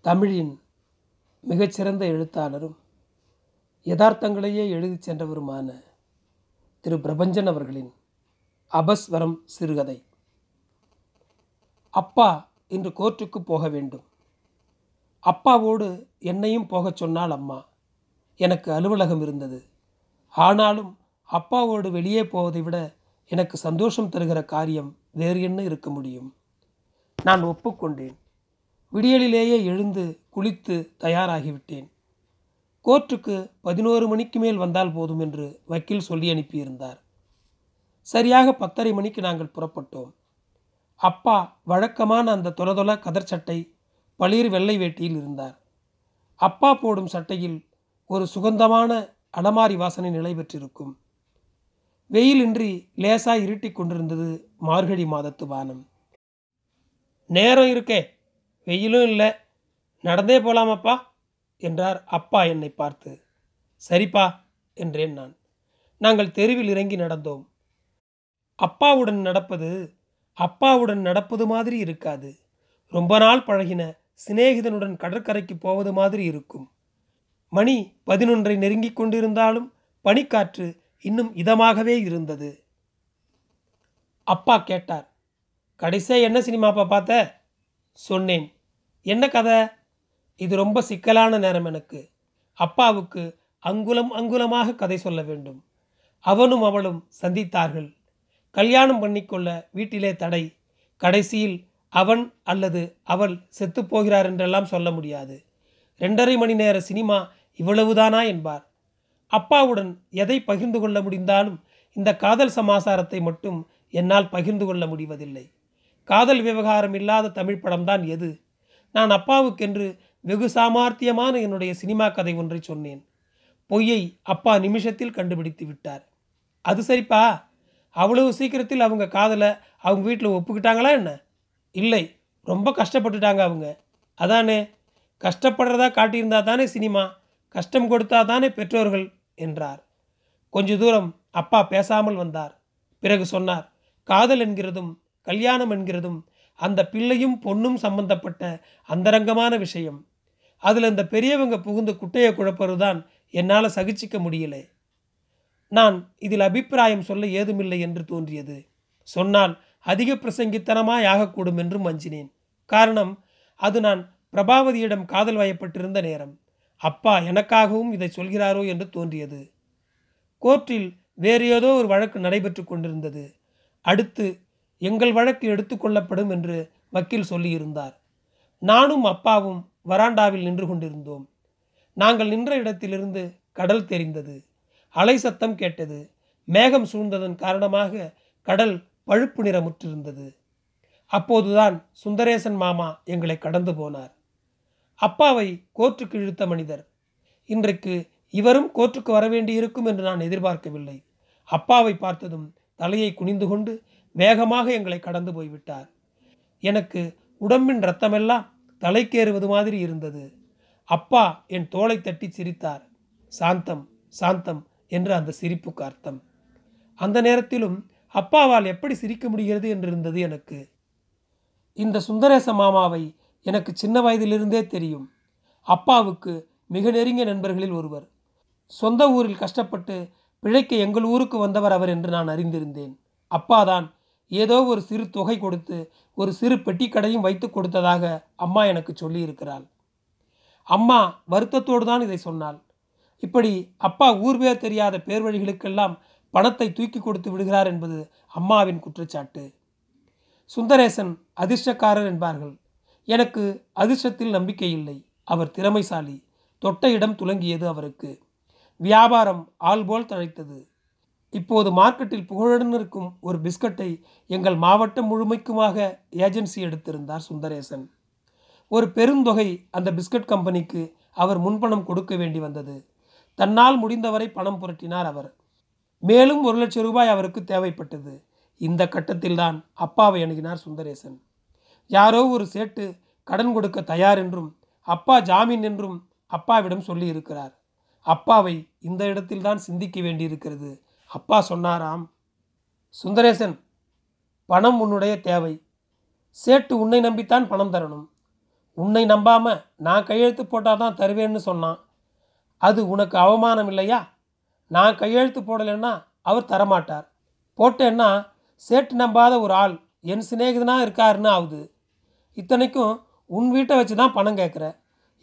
தமிழின் மிகச்சிறந்த எழுத்தாளரும் யதார்த்தங்களையே எழுதிச் சென்றவருமான திரு. பிரபஞ்சன் அவர்களின் அபஸ்வரம் சிறுகதை. அப்பா இன்று கோர்ட்டுக்கு போக வேண்டும். அப்பாவோடு என்னையும் போகச் சொன்னால் அம்மா எனக்கு அலுவலகம் இருந்தது. ஆனாலும் அப்பாவோடு வெளியே போவதை விட எனக்கு சந்தோஷம் தருகிற காரியம் வேறு என்ன இருக்க முடியும்? நான் ஒப்புக்கொண்டேன். விடியலிலேயே எழுந்து குளித்து தயாராகிவிட்டேன். கோர்ட்டுக்கு பதினோரு மணிக்கு மேல் வந்தால் போதும் என்று வக்கீல் சொல்லி அனுப்பியிருந்தார். சரியாக பத்தரை மணிக்கு நாங்கள் புறப்பட்டோம். அப்பா வழக்கமான அந்த தொலதொல கதர் சட்டை பளிர் வெள்ளை வேட்டியில் இருந்தார். அப்பா போடும் சட்டையில் ஒரு சுகந்தமான அடமாரி வாசனை நிலை பெற்றிருக்கும். வெயிலின்றி லேசாக இருட்டி கொண்டிருந்தது மார்கழி மாதத்து வானம். நேரம் இருக்கே வெயிலும் இல்லை. நடந்தே போலாமப்பா என்றார் அப்பா என்னை பார்த்து. சரிப்பா என்றேன் நான். நாங்கள் தெருவில் இறங்கி நடந்தோம். அப்பாவுடன் நடப்பது அப்பாவுடன் நடப்பது மாதிரி இருக்காது. ரொம்ப நாள் பழகின சிநேகிதனுடன் கடற்கரைக்கு போவது மாதிரி இருக்கும். மணி பதினொன்றை நெருங்கிக் கொண்டிருந்தாலும் பனிக்காற்று இன்னும் இதமாகவே இருந்தது. அப்பா கேட்டார் கடைசியாக என்ன சினிமாப்பா பார்த்த? சொன்னேன். என்ன கதை? இது ரொம்ப சிக்கலான நேரம் எனக்கு. அப்பாவுக்கு அங்குலம் அங்குலமாக கதை சொல்ல வேண்டும். அவனும் அவளும் சந்தித்தார்கள். கல்யாணம் பண்ணிக்கொள்ள வீட்டிலே தடை. கடைசியில் அவன் அல்லது அவள் செத்துப்போகிறார் என்றெல்லாம் சொல்ல முடியாது. ரெண்டரை மணி நேர சினிமா இவ்வளவுதானா என்பார். அப்பாவுடன் எதை பகிர்ந்து கொள்ள முடிந்தாலும் இந்த காதல் சமாசாரத்தை மட்டும் என்னால் பகிர்ந்து கொள்ள முடிவதில்லை. காதல் விவகாரம் இல்லாத தமிழ் படம்தான் எது? நான் அப்பாவுக்கென்று வெகு சாமார்த்தியமான என்னுடைய சினிமா கதை ஒன்றை சொன்னேன். பொய்யை அப்பா நிமிஷத்தில் கண்டுபிடித்து விட்டார். அது சரிப்பா. அவ்வளவு சீக்கிரத்தில் அவங்க காதலை அவங்க வீட்டில் ஒப்புக்கிட்டாங்களா என்ன? இல்லை. ரொம்ப கஷ்டப்பட்டுட்டாங்க அவங்க. அதானே. கஷ்டப்படுறதா காட்டியிருந்தா தானே சினிமா. கஷ்டம் கொடுத்தா தானே பெற்றோர்கள் என்றார். கொஞ்ச தூரம் அப்பா பேசாமல் வந்தார். பிறகு சொன்னார் காதல் என்கிறதும் கல்யாணம் என்கிறதும் அந்த பிள்ளையும் பொண்ணும் சம்பந்தப்பட்ட அந்தரங்கமான விஷயம். அதில் இந்த பெரியவங்க புகுந்து குட்டையை குழப்பது தான் என்னால் சகிச்சிக்க முடியலை. நான் இதில் அபிப்பிராயம் சொல்ல ஏதுமில்லை என்று தோன்றியது. சொன்னால் அதிக பிரசங்கித்தனமாய் ஆகக்கூடும் என்றும் அஞ்சினேன் காரணம் அது நான் பிரபாவதியிடம் காதல் வயப்பட்டிருந்த நேரம். அப்பா எனக்காகவும் இதை சொல்கிறாரோ என்று தோன்றியது. கோர்ட்டில் வேறு ஏதோ ஒரு வழக்கு நடைபெற்று கொண்டிருந்தது. அடுத்து எங்கள் வழக்கு எடுத்துக்கொள்ளப்படும் என்று வக்கீல் சொல்லியிருந்தார். நானும் அப்பாவும் வராண்டாவில் நின்று கொண்டிருந்தோம். நாங்கள் நின்ற இடத்திலிருந்து கடல் தெரிந்தது. அலை சத்தம் கேட்டது. மேகம் சூழ்ந்ததன் காரணமாக கடல் பழுப்பு நிறமுற்றிருந்தது. அப்போதுதான் சுந்தரேசன் மாமா எங்களை கடந்து போனார். அப்பாவை கோர்ட்டுக்கு இழுத்த மனிதர். இன்றைக்கு இவரும் கோர்ட்டுக்கு வரவேண்டியிருக்கும் என்று நான் எதிர்பார்க்கவில்லை. அப்பாவை பார்த்ததும் தலையை குனிந்து கொண்டு வேகமாக எங்களை கடந்து போய்விட்டார். எனக்கு உடம்பின் ரத்தமெல்லாம் தலைக்கேறுவது மாதிரி இருந்தது. அப்பா என் தோலை தட்டி சிரித்தார். சாந்தம் சாந்தம் என்று அந்த சிரிப்புக்கு அர்த்தம். அந்த நேரத்திலும் அப்பாவால் எப்படி சிரிக்க முடிகிறது என்றிருந்தது எனக்கு. இந்த சுந்தரேச மாமாவை எனக்கு சின்ன வயதிலிருந்தே தெரியும். அப்பாவுக்கு மிக நெருங்கிய நண்பர்களில் ஒருவர். சொந்த ஊரில் கஷ்டப்பட்டு பிழைக்க எங்கள் ஊருக்கு வந்தவர் அவர் என்று நான் அறிந்திருந்தேன். அப்பாதான் ஏதோ ஒரு சிறு தொகை கொடுத்து ஒரு சிறு பெட்டிக்கடையும் வைத்து கொடுத்ததாக அம்மா எனக்கு சொல்லியிருக்கிறாள். அம்மா வருத்தத்தோடு தான் இதை சொன்னாள். இப்படி அப்பா ஊர்வே தெரியாத பேர் வழிகளுக்கெல்லாம் பணத்தை தூக்கி கொடுத்து விடுகிறார் என்பது அம்மாவின் குற்றச்சாட்டு. சுந்தரேசன் அதிர்ஷ்டக்காரர் என்பார்கள். எனக்கு அதிர்ஷ்டத்தில் நம்பிக்கை இல்லை. அவர் திறமைசாலி. தொட்ட இடம் துலங்கியது அவருக்கு. வியாபாரம் ஆள்போல் தழைத்தது. இப்போது மார்க்கெட்டில் புகழுடன் இருக்கும் ஒரு பிஸ்கட்டை எங்கள் மாவட்டம் முழுமைக்குமாக ஏஜென்சி எடுத்திருந்தார் சுந்தரேசன். ஒரு பெருந்தொகை அந்த பிஸ்கட் கம்பெனிக்கு அவர் முன்பணம் கொடுக்க வேண்டி வந்தது. தன்னால் முடிந்தவரை பணம் புரட்டினார் அவர். மேலும் ஒரு லட்சம் ரூபாய் அவருக்கு தேவைப்பட்டது. இந்த கட்டத்தில்தான் அப்பாவை அணுகினார் சுந்தரேசன். யாரோ ஒரு சேட்டு கடன் கொடுக்க தயார் என்றும் அப்பா ஜாமீன் என்றும் அப்பாவிடம் சொல்லி இருக்கிறார் அப்பாவை இந்த இடத்தில்தான் சிந்திக்க வேண்டியிருக்கிறது. அப்பா சொன்னாராம் சுந்தரேசன் பணம் உன்னுடைய தேவை. சேட்டு உன்னை நம்பித்தான் பணம் தரணும். உன்னை நம்பாம நான் கையெழுத்து போட்டால் தான் தருவேன்னு சொன்னான். அது உனக்கு அவமானம் இல்லையா? நான் கையெழுத்து போடலைன்னா அவர் தரமாட்டார். போட்டேன்னா சேட்டு நம்பாத ஒரு ஆள் என் சிநேகிதனாக இருக்காருன்னு ஆகுது இத்தனைக்கும் உன் வீட்டை வச்சு தான் பணம் கேட்குற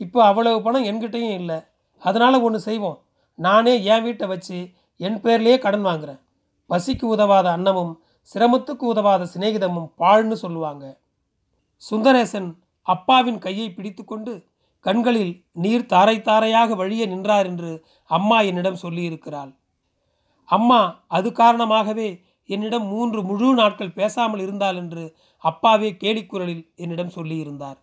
இப்போ அவ்வளவு பணம் என்கிட்டையும் இல்லை. அதனால் ஒன்று செய்வோம். நானே என் வீட்டை வச்சு என் பேர்லேயே கடன் வாங்குறேன். பசிக்கு உதவாத அன்னமும் சிரமத்துக்கு உதவாத சிநேகிதமும் பாழ்னு சொல்லுவாங்க. சுந்தரேசன் அப்பாவின் கையை பிடித்துக்கொண்டு கண்களில் நீர் தாரை தாரையாக வழிய நின்றார் என்று அம்மா என்னிடம் சொல்லியிருக்கிறாள். அம்மா அது காரணமாகவே என்னிடம் மூன்று முழு நாட்கள் பேசாமல் இருந்தாள் என்று அப்பாவே கேலிக்குரலில் என்னிடம் சொல்லியிருந்தார்.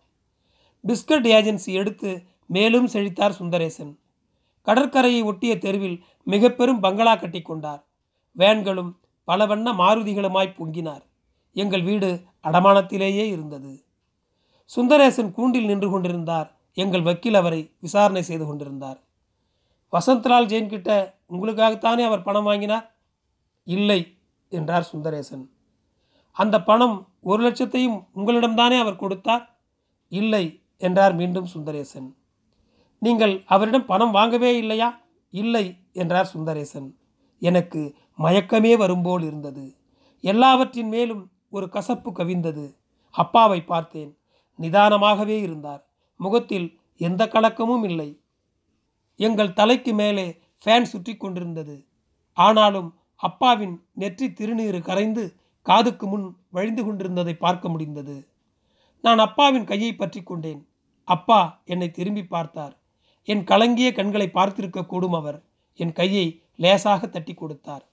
பிஸ்கட் ஏஜென்சி எடுத்து மேலும் செழித்தார் சுந்தரேசன். கடற்கரையை ஒட்டிய தெருவில் மிக பெரும் பங்களா கட்டி கொண்டார். வேன்களும் பல வண்ண மாருதிகளுமாய் பொங்கினார். எங்கள் வீடு அடமானத்திலேயே இருந்தது. சுந்தரேசன் கூண்டில் நின்று கொண்டிருந்தார். எங்கள் வக்கீல் அவரை விசாரணை செய்து கொண்டிருந்தார். வசந்த்லால் ஜெயின் கிட்ட உங்களுக்காகத்தானே அவர் பணம் வாங்கினார்? இல்லை என்றார் சுந்தரேசன். அந்த பணம் ஒரு லட்சத்தையும் உங்களிடம்தானே அவர் கொடுத்தார்? இல்லை என்றார் மீண்டும் சுந்தரேசன். நீங்கள் அவரிடம் பணம் வாங்கவே இல்லையா? இல்லை என்றார் சுந்தரேசன். எனக்கு மயக்கமே வரும்போல் இருந்தது. எல்லாவற்றின் மேலும் ஒரு கசப்பு கவிந்தது. அப்பாவை பார்த்தேன். நிதானமாகவே இருந்தார். முகத்தில் எந்த கலக்கமும் இல்லை. எங்கள் தலைக்கு மேலே ஃபேன் சுற்றி கொண்டிருந்தது. ஆனாலும் அப்பாவின் நெற்றி திருநீறு கரைந்து காதுக்கு முன் வழிந்து கொண்டிருந்ததை பார்க்க முடிந்தது. நான் அப்பாவின் கையை பற்றி கொண்டேன். அப்பா என்னை திரும்பி பார்த்தார். என் கலங்கிய கண்களை பார்த்திருக்க கூடும் அவர். என் கையை லேசாக தட்டி கொடுத்தார்.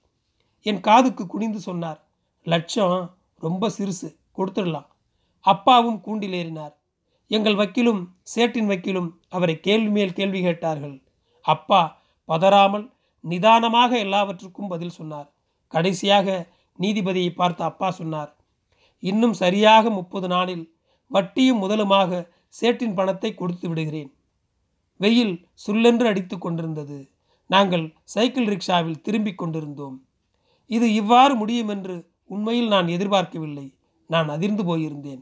என் காதுக்கு குனிந்து சொன்னார் லட்சம் ரொம்ப சிறுசு கொடுத்துடலாம். அப்பாவும் கூண்டில் ஏறினார். எங்கள் வக்கீலும் சேட்டின் வக்கீலும் அவரை கேள்வி மேல் கேள்வி கேட்டார்கள். அப்பா பதறாமல் நிதானமாக எல்லாவற்றுக்கும் பதில் சொன்னார். கடைசியாக நீதிபதியை பார்த்த அப்பா சொன்னார் இன்னும் சரியாக முப்பது நாளில் வட்டியும் முதலுமாக சேட்டின் பணத்தை கொடுத்து விடுகிறேன். வெயில் சுல்லென்று அடித்து கொண்டிருந்தது. நாங்கள் சைக்கிள் ரிக்ஷாவில் திரும்பிக் கொண்டிருந்தோம். இது இவ்வாறு முடியும் என்று உண்மையில் நான் எதிர்பார்க்கவில்லை. நான் அதிர்ந்து போயிருந்தேன்.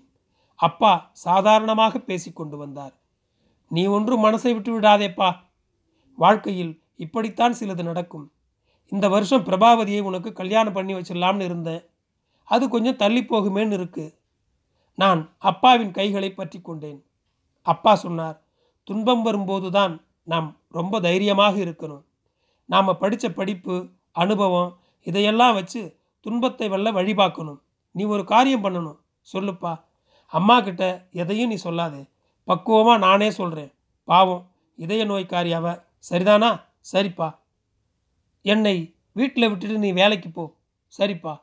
அப்பா சாதாரணமாக பேசிக்கொண்டு வந்தார். நீ ஒன்றும் மனசை விட்டு விடாதேப்பா. வாழ்க்கையில் இப்படித்தான் சிலது நடக்கும். இந்த வருஷம் பிரபாவதியை உனக்கு கல்யாணம் பண்ணி வச்சிடலாம்னு இருந்தேன். அது கொஞ்சம் தள்ளி போகுமேன்னு இருக்கு. நான் அப்பாவின் கைகளை பற்றி கொண்டேன். அப்பா சொன்னார் துன்பம் வரும்போது தான் நாம் ரொம்ப தைரியமாக இருக்கணும். நாம் படித்த படிப்பு அனுபவம் இதையெல்லாம் வச்சு துன்பத்தை வெல்ல வழி பார்க்கணும் நீ ஒரு காரியம் பண்ணணும். சொல்லுப்பா. அம்மா கிட்ட எதையும் நீ சொல்லாதே. பக்குவமாக நானே சொல்கிறேன் பாவம் இதய நோய்க்காரி அவ சரிதானா? சரிப்பா. என்னை வீட்டில் விட்டுட்டு நீ வேலைக்கு போ. சரிப்பா.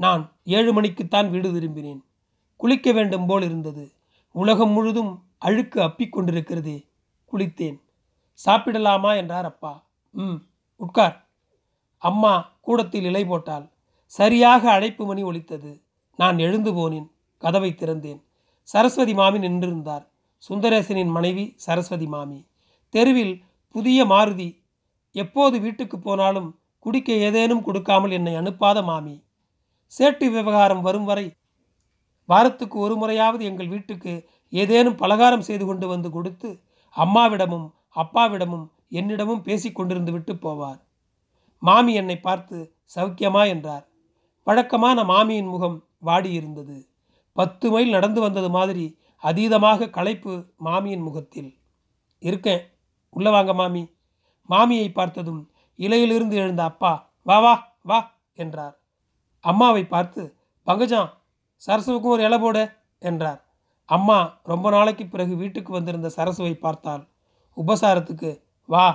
நான் ஏழு மணிக்குத்தான் வீடு திரும்பினேன். குளிக்க வேண்டும் போல் இருந்தது. உலகம் முழுதும் அழுக்கு அப்பிக்கொண்டிருக்கிறதே குளித்தேன். சாப்பிடலாமா? என்றார் அப்பா. ம் உட்கார். அம்மா கூடத்தில் இலை போட்டாள். சரியாக அழைப்பு மணி ஒலித்தது. நான் எழுந்து போனேன். கதவை திறந்தேன். சரஸ்வதி மாமி நின்றிருந்தார். சுந்தரேசனின் மனைவி சரஸ்வதி மாமி. தெருவில் புதிய மாருதி. எப்போது வீட்டுக்கு போனாலும் குடிக்க ஏதேனும் கொடுக்காமல் என்னை அனுப்பாத மாமி. சேட்டு விவகாரம் வரும் வரை வாரத்துக்கு ஒரு முறையாவது எங்கள் வீட்டுக்கு ஏதேனும் பலகாரம் செய்து கொண்டு வந்து கொடுத்து அம்மாவிடமும் அப்பாவிடமும் என்னிடமும் பேசி கொண்டிருந்து விட்டு போவார். மாமி என்னை பார்த்து சௌக்கியமா? என்றார். வழக்கமான மாமியின் முகம் வாடியிருந்தது. பத்து மைல் நடந்து வந்தது மாதிரி அதீதமாக களைப்பு மாமியின் முகத்தில். இருக்கேன். உள்ள வாங்க மாமி. மாமியை பார்த்ததும் இலையிலிருந்து எழுந்த அப்பா வா வா வா என்றார். அம்மாவை பார்த்து பங்கஜா சரசுவுக்கும் ஒரு இலை போடு என்றார். அம்மா ரொம்ப நாளைக்கு பிறகு வீட்டுக்கு வந்திருந்த சரசுவை பார்த்தாள். உபசாரத்துக்கு வா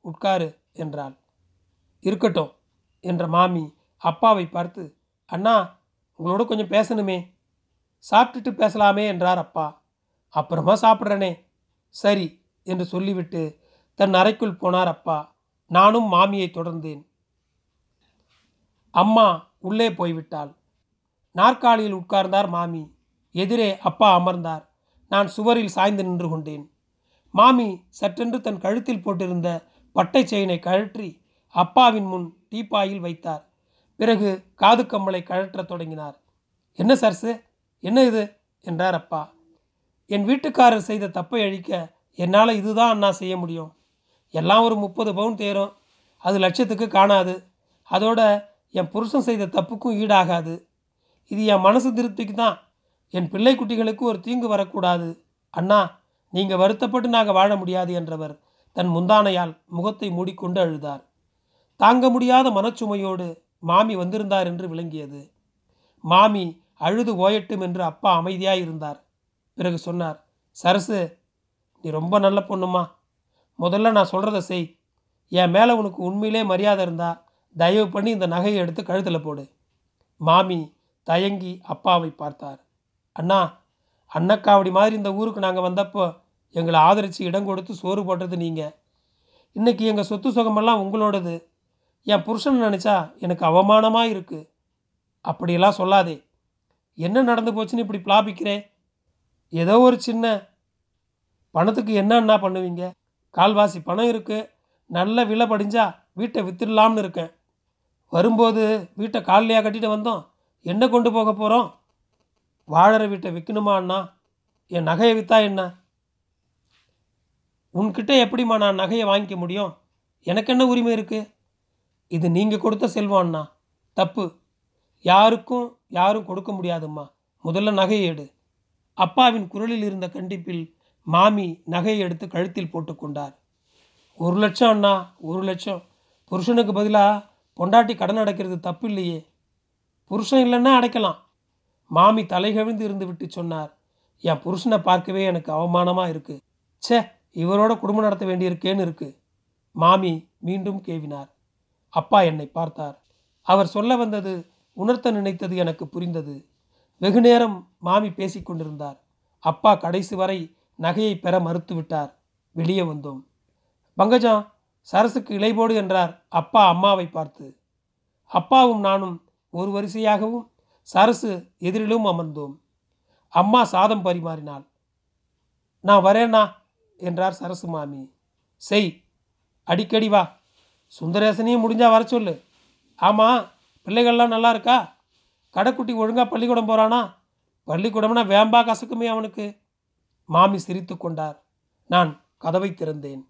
உட்காரு என்றாள். இருக்கட்டும் என்ற மாமி அப்பாவை பார்த்து அண்ணா உங்களோட கொஞ்சம் பேசணுமே. சாப்பிட்டுட்டு பேசலாமே என்றார் அப்பா. அப்புறமா சாப்பிட்றனே. சரி என்று சொல்லிவிட்டு தன் அறைக்குள் போனார் அப்பா. நானும் மாமியை தொடர்ந்தேன். அம்மா உள்ளே போய்விட்டாள். நாற்காலியில் உட்கார்ந்தார் மாமி. எதிரே அப்பா அமர்ந்தார். நான் சுவரில் சாய்ந்து நின்று கொண்டேன். மாமி சற்றென்று தன் கழுத்தில் போட்டிருந்த பட்டை செயினை கழற்றி அப்பாவின் முன் டீப்பாயில் வைத்தார். பிறகு காது கம்மலை கழற்றத் தொடங்கினார். என்ன சர்ஸு என்ன இது? என்றார் அப்பா. என் வீட்டுக்காரர் செய்த தப்பை அழிக்க என்னால் இதுதான் அண்ணா செய்ய முடியும். எல்லாம் ஒரு முப்பது பவுன் தேரும். அது லட்சத்துக்கு காணாது. அதோட என் புருஷன் செய்த தப்புக்கும் ஈடாகாது. இது என் மனசு திருப்திக்கு தான் என் பிள்ளை குட்டிகளுக்கு ஒரு தீங்கு வரக்கூடாது. அண்ணா நீங்கள் வருத்தப்பட்டு நாங்கள் வாழ முடியாது என்றவர் தன் முந்தானையால் முகத்தை மூடிக்கொண்டு அழுதார். தாங்க முடியாத மனச்சுமையோடு மாமி வந்திருந்தார் என்று விளங்கியது. மாமி அழுது ஓயட்டும் என்று அப்பா அமைதியாக இருந்தார் பிறகு சொன்னார் சரசு நீ ரொம்ப நல்ல பொண்ணுமா முதல்ல நான் சொல்கிறத செய். என் மேலே உனக்கு உண்மையிலே மரியாதை இருந்தா தயவு பண்ணி இந்த நகையை எடுத்து கழுத்தில் போடு. மாமி தயங்கி அப்பாவை பார்த்தார். அண்ணா அன்னக்காவடி மாதிரி இந்த ஊருக்கு நாங்கள் வந்தப்போ எங்களை ஆதரித்து இடம் கொடுத்து சோறு போட்டது நீங்கள் இன்றைக்கி எங்கள் சொத்து சுகமெல்லாம் உங்களோடது. என் புருஷன் நினச்சா எனக்கு அவமானமாக இருக்குது அப்படியெல்லாம் சொல்லாதே. என்ன நடந்து போச்சுன்னு இப்படி பிளாபிக்கிறேன் ஏதோ ஒரு சின்ன பணத்துக்கு என்னன்னா பண்ணுவீங்க? கால்வாசி பணம் இருக்குது நல்ல விலை படிஞ்சா வீட்டை வித்துடலாம்னு இருக்கேன். வரும்போது வீட்டை காலையாக கட்டிட்டு வந்தோம். என்ன கொண்டு போக போகிறோம் வாழற வீட்டை விற்கணுமா அண்ணா? என் நகையை விற்றா என்ன? உன்கிட்ட எப்படிம்மா நான் நகையை வாங்கிக்க முடியும்? எனக்கு என்ன உரிமை இருக்குது இது நீங்கள் கொடுத்த செல்வம் அண்ணா. தப்பு. யாருக்கும் யாரும் கொடுக்க முடியாதும்மா. முதல்ல நகையை எடு. அப்பாவின் குரலில் இருந்த கண்டிப்பில் மாமி நகையை எடுத்து கழுத்தில் போட்டுக்கொண்டார் ஒரு லட்சம் அண்ணா ஒரு லட்சம். புருஷனுக்கு பதிலாக பொண்டாட்டி கடன் அடைக்கிறது தப்பு இல்லையே. புருஷன் இல்லைன்னா அடைக்கலாம். மாமி தலைகவிழ்ந்து இருந்து விட்டு சொன்னார் என் புருஷனை பார்க்கவே எனக்கு அவமானமாக இருக்கு. ச்சே இவரோட குடும்பம் நடத்த வேண்டியிருக்கேன்னு இருக்கு. மாமி மீண்டும் கேவினார். அப்பா என்னை பார்த்தார். அவர் சொல்ல வந்தது உணர்த்த நினைத்தது எனக்கு புரிந்தது. வெகு நேரம் மாமி பேசிக் கொண்டிருந்தார். அப்பா கடைசி வரை நகையை பெற மறுத்துவிட்டார் வெளியே வந்தோம். பங்கஜா சரசுக்கு இலைபோடு என்றார் அப்பா அம்மாவை பார்த்து. அப்பாவும் நானும் ஒரு வரிசையாகவும் சரசு எதிரிலும் அமர்ந்தோம். அம்மா சாதம் பரிமாறினாள். நான் வரேனா என்றார் சரசு மாமி. செய் அடிக்கடி வா. சுந்தரேசனையும் முடிஞ்சா வர சொல்லு. ஆமாம் பிள்ளைகள்லாம் நல்லா இருக்கா? கடைக்குட்டி ஒழுங்காக பள்ளிக்கூடம் போகிறானா பள்ளிக்கூடம்னா வேம்பா கசக்குமே அவனுக்கு. மாமி சிரித்து கொண்டார். நான் கதவை திறந்தேன்.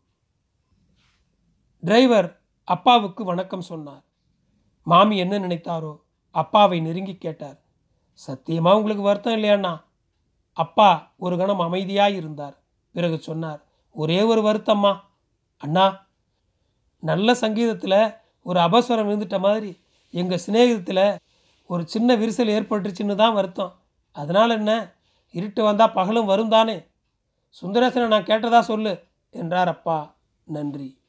டிரைவர் அப்பாவுக்கு வணக்கம் சொன்னார். மாமி என்ன நினைத்தாரோ? அப்பாவை நெருங்கி கேட்டார். சத்தியமாக உங்களுக்கு வருத்தம் இல்லையாண்ணா? அப்பா ஒரு கணம் அமைதியாக இருந்தார். பிறகு சொன்னார் ஒரே ஒரு வருத்தம்மா. அண்ணா நல்ல சங்கீதத்தில் ஒரு அபஸ்வரம் இருந்துட்ட மாதிரி எங்கள் சிநேகிதத்தில் ஒரு சின்ன விரிசல் ஏற்பட்டுருச்சுன்னு தான் வருத்தம். அதனால் என்ன? இருட்டு வந்தால் பகலும் வரும் தானே சுந்தரேசனை நான் கேட்டதா சொல்லு என்றார் அப்பா. நன்றி.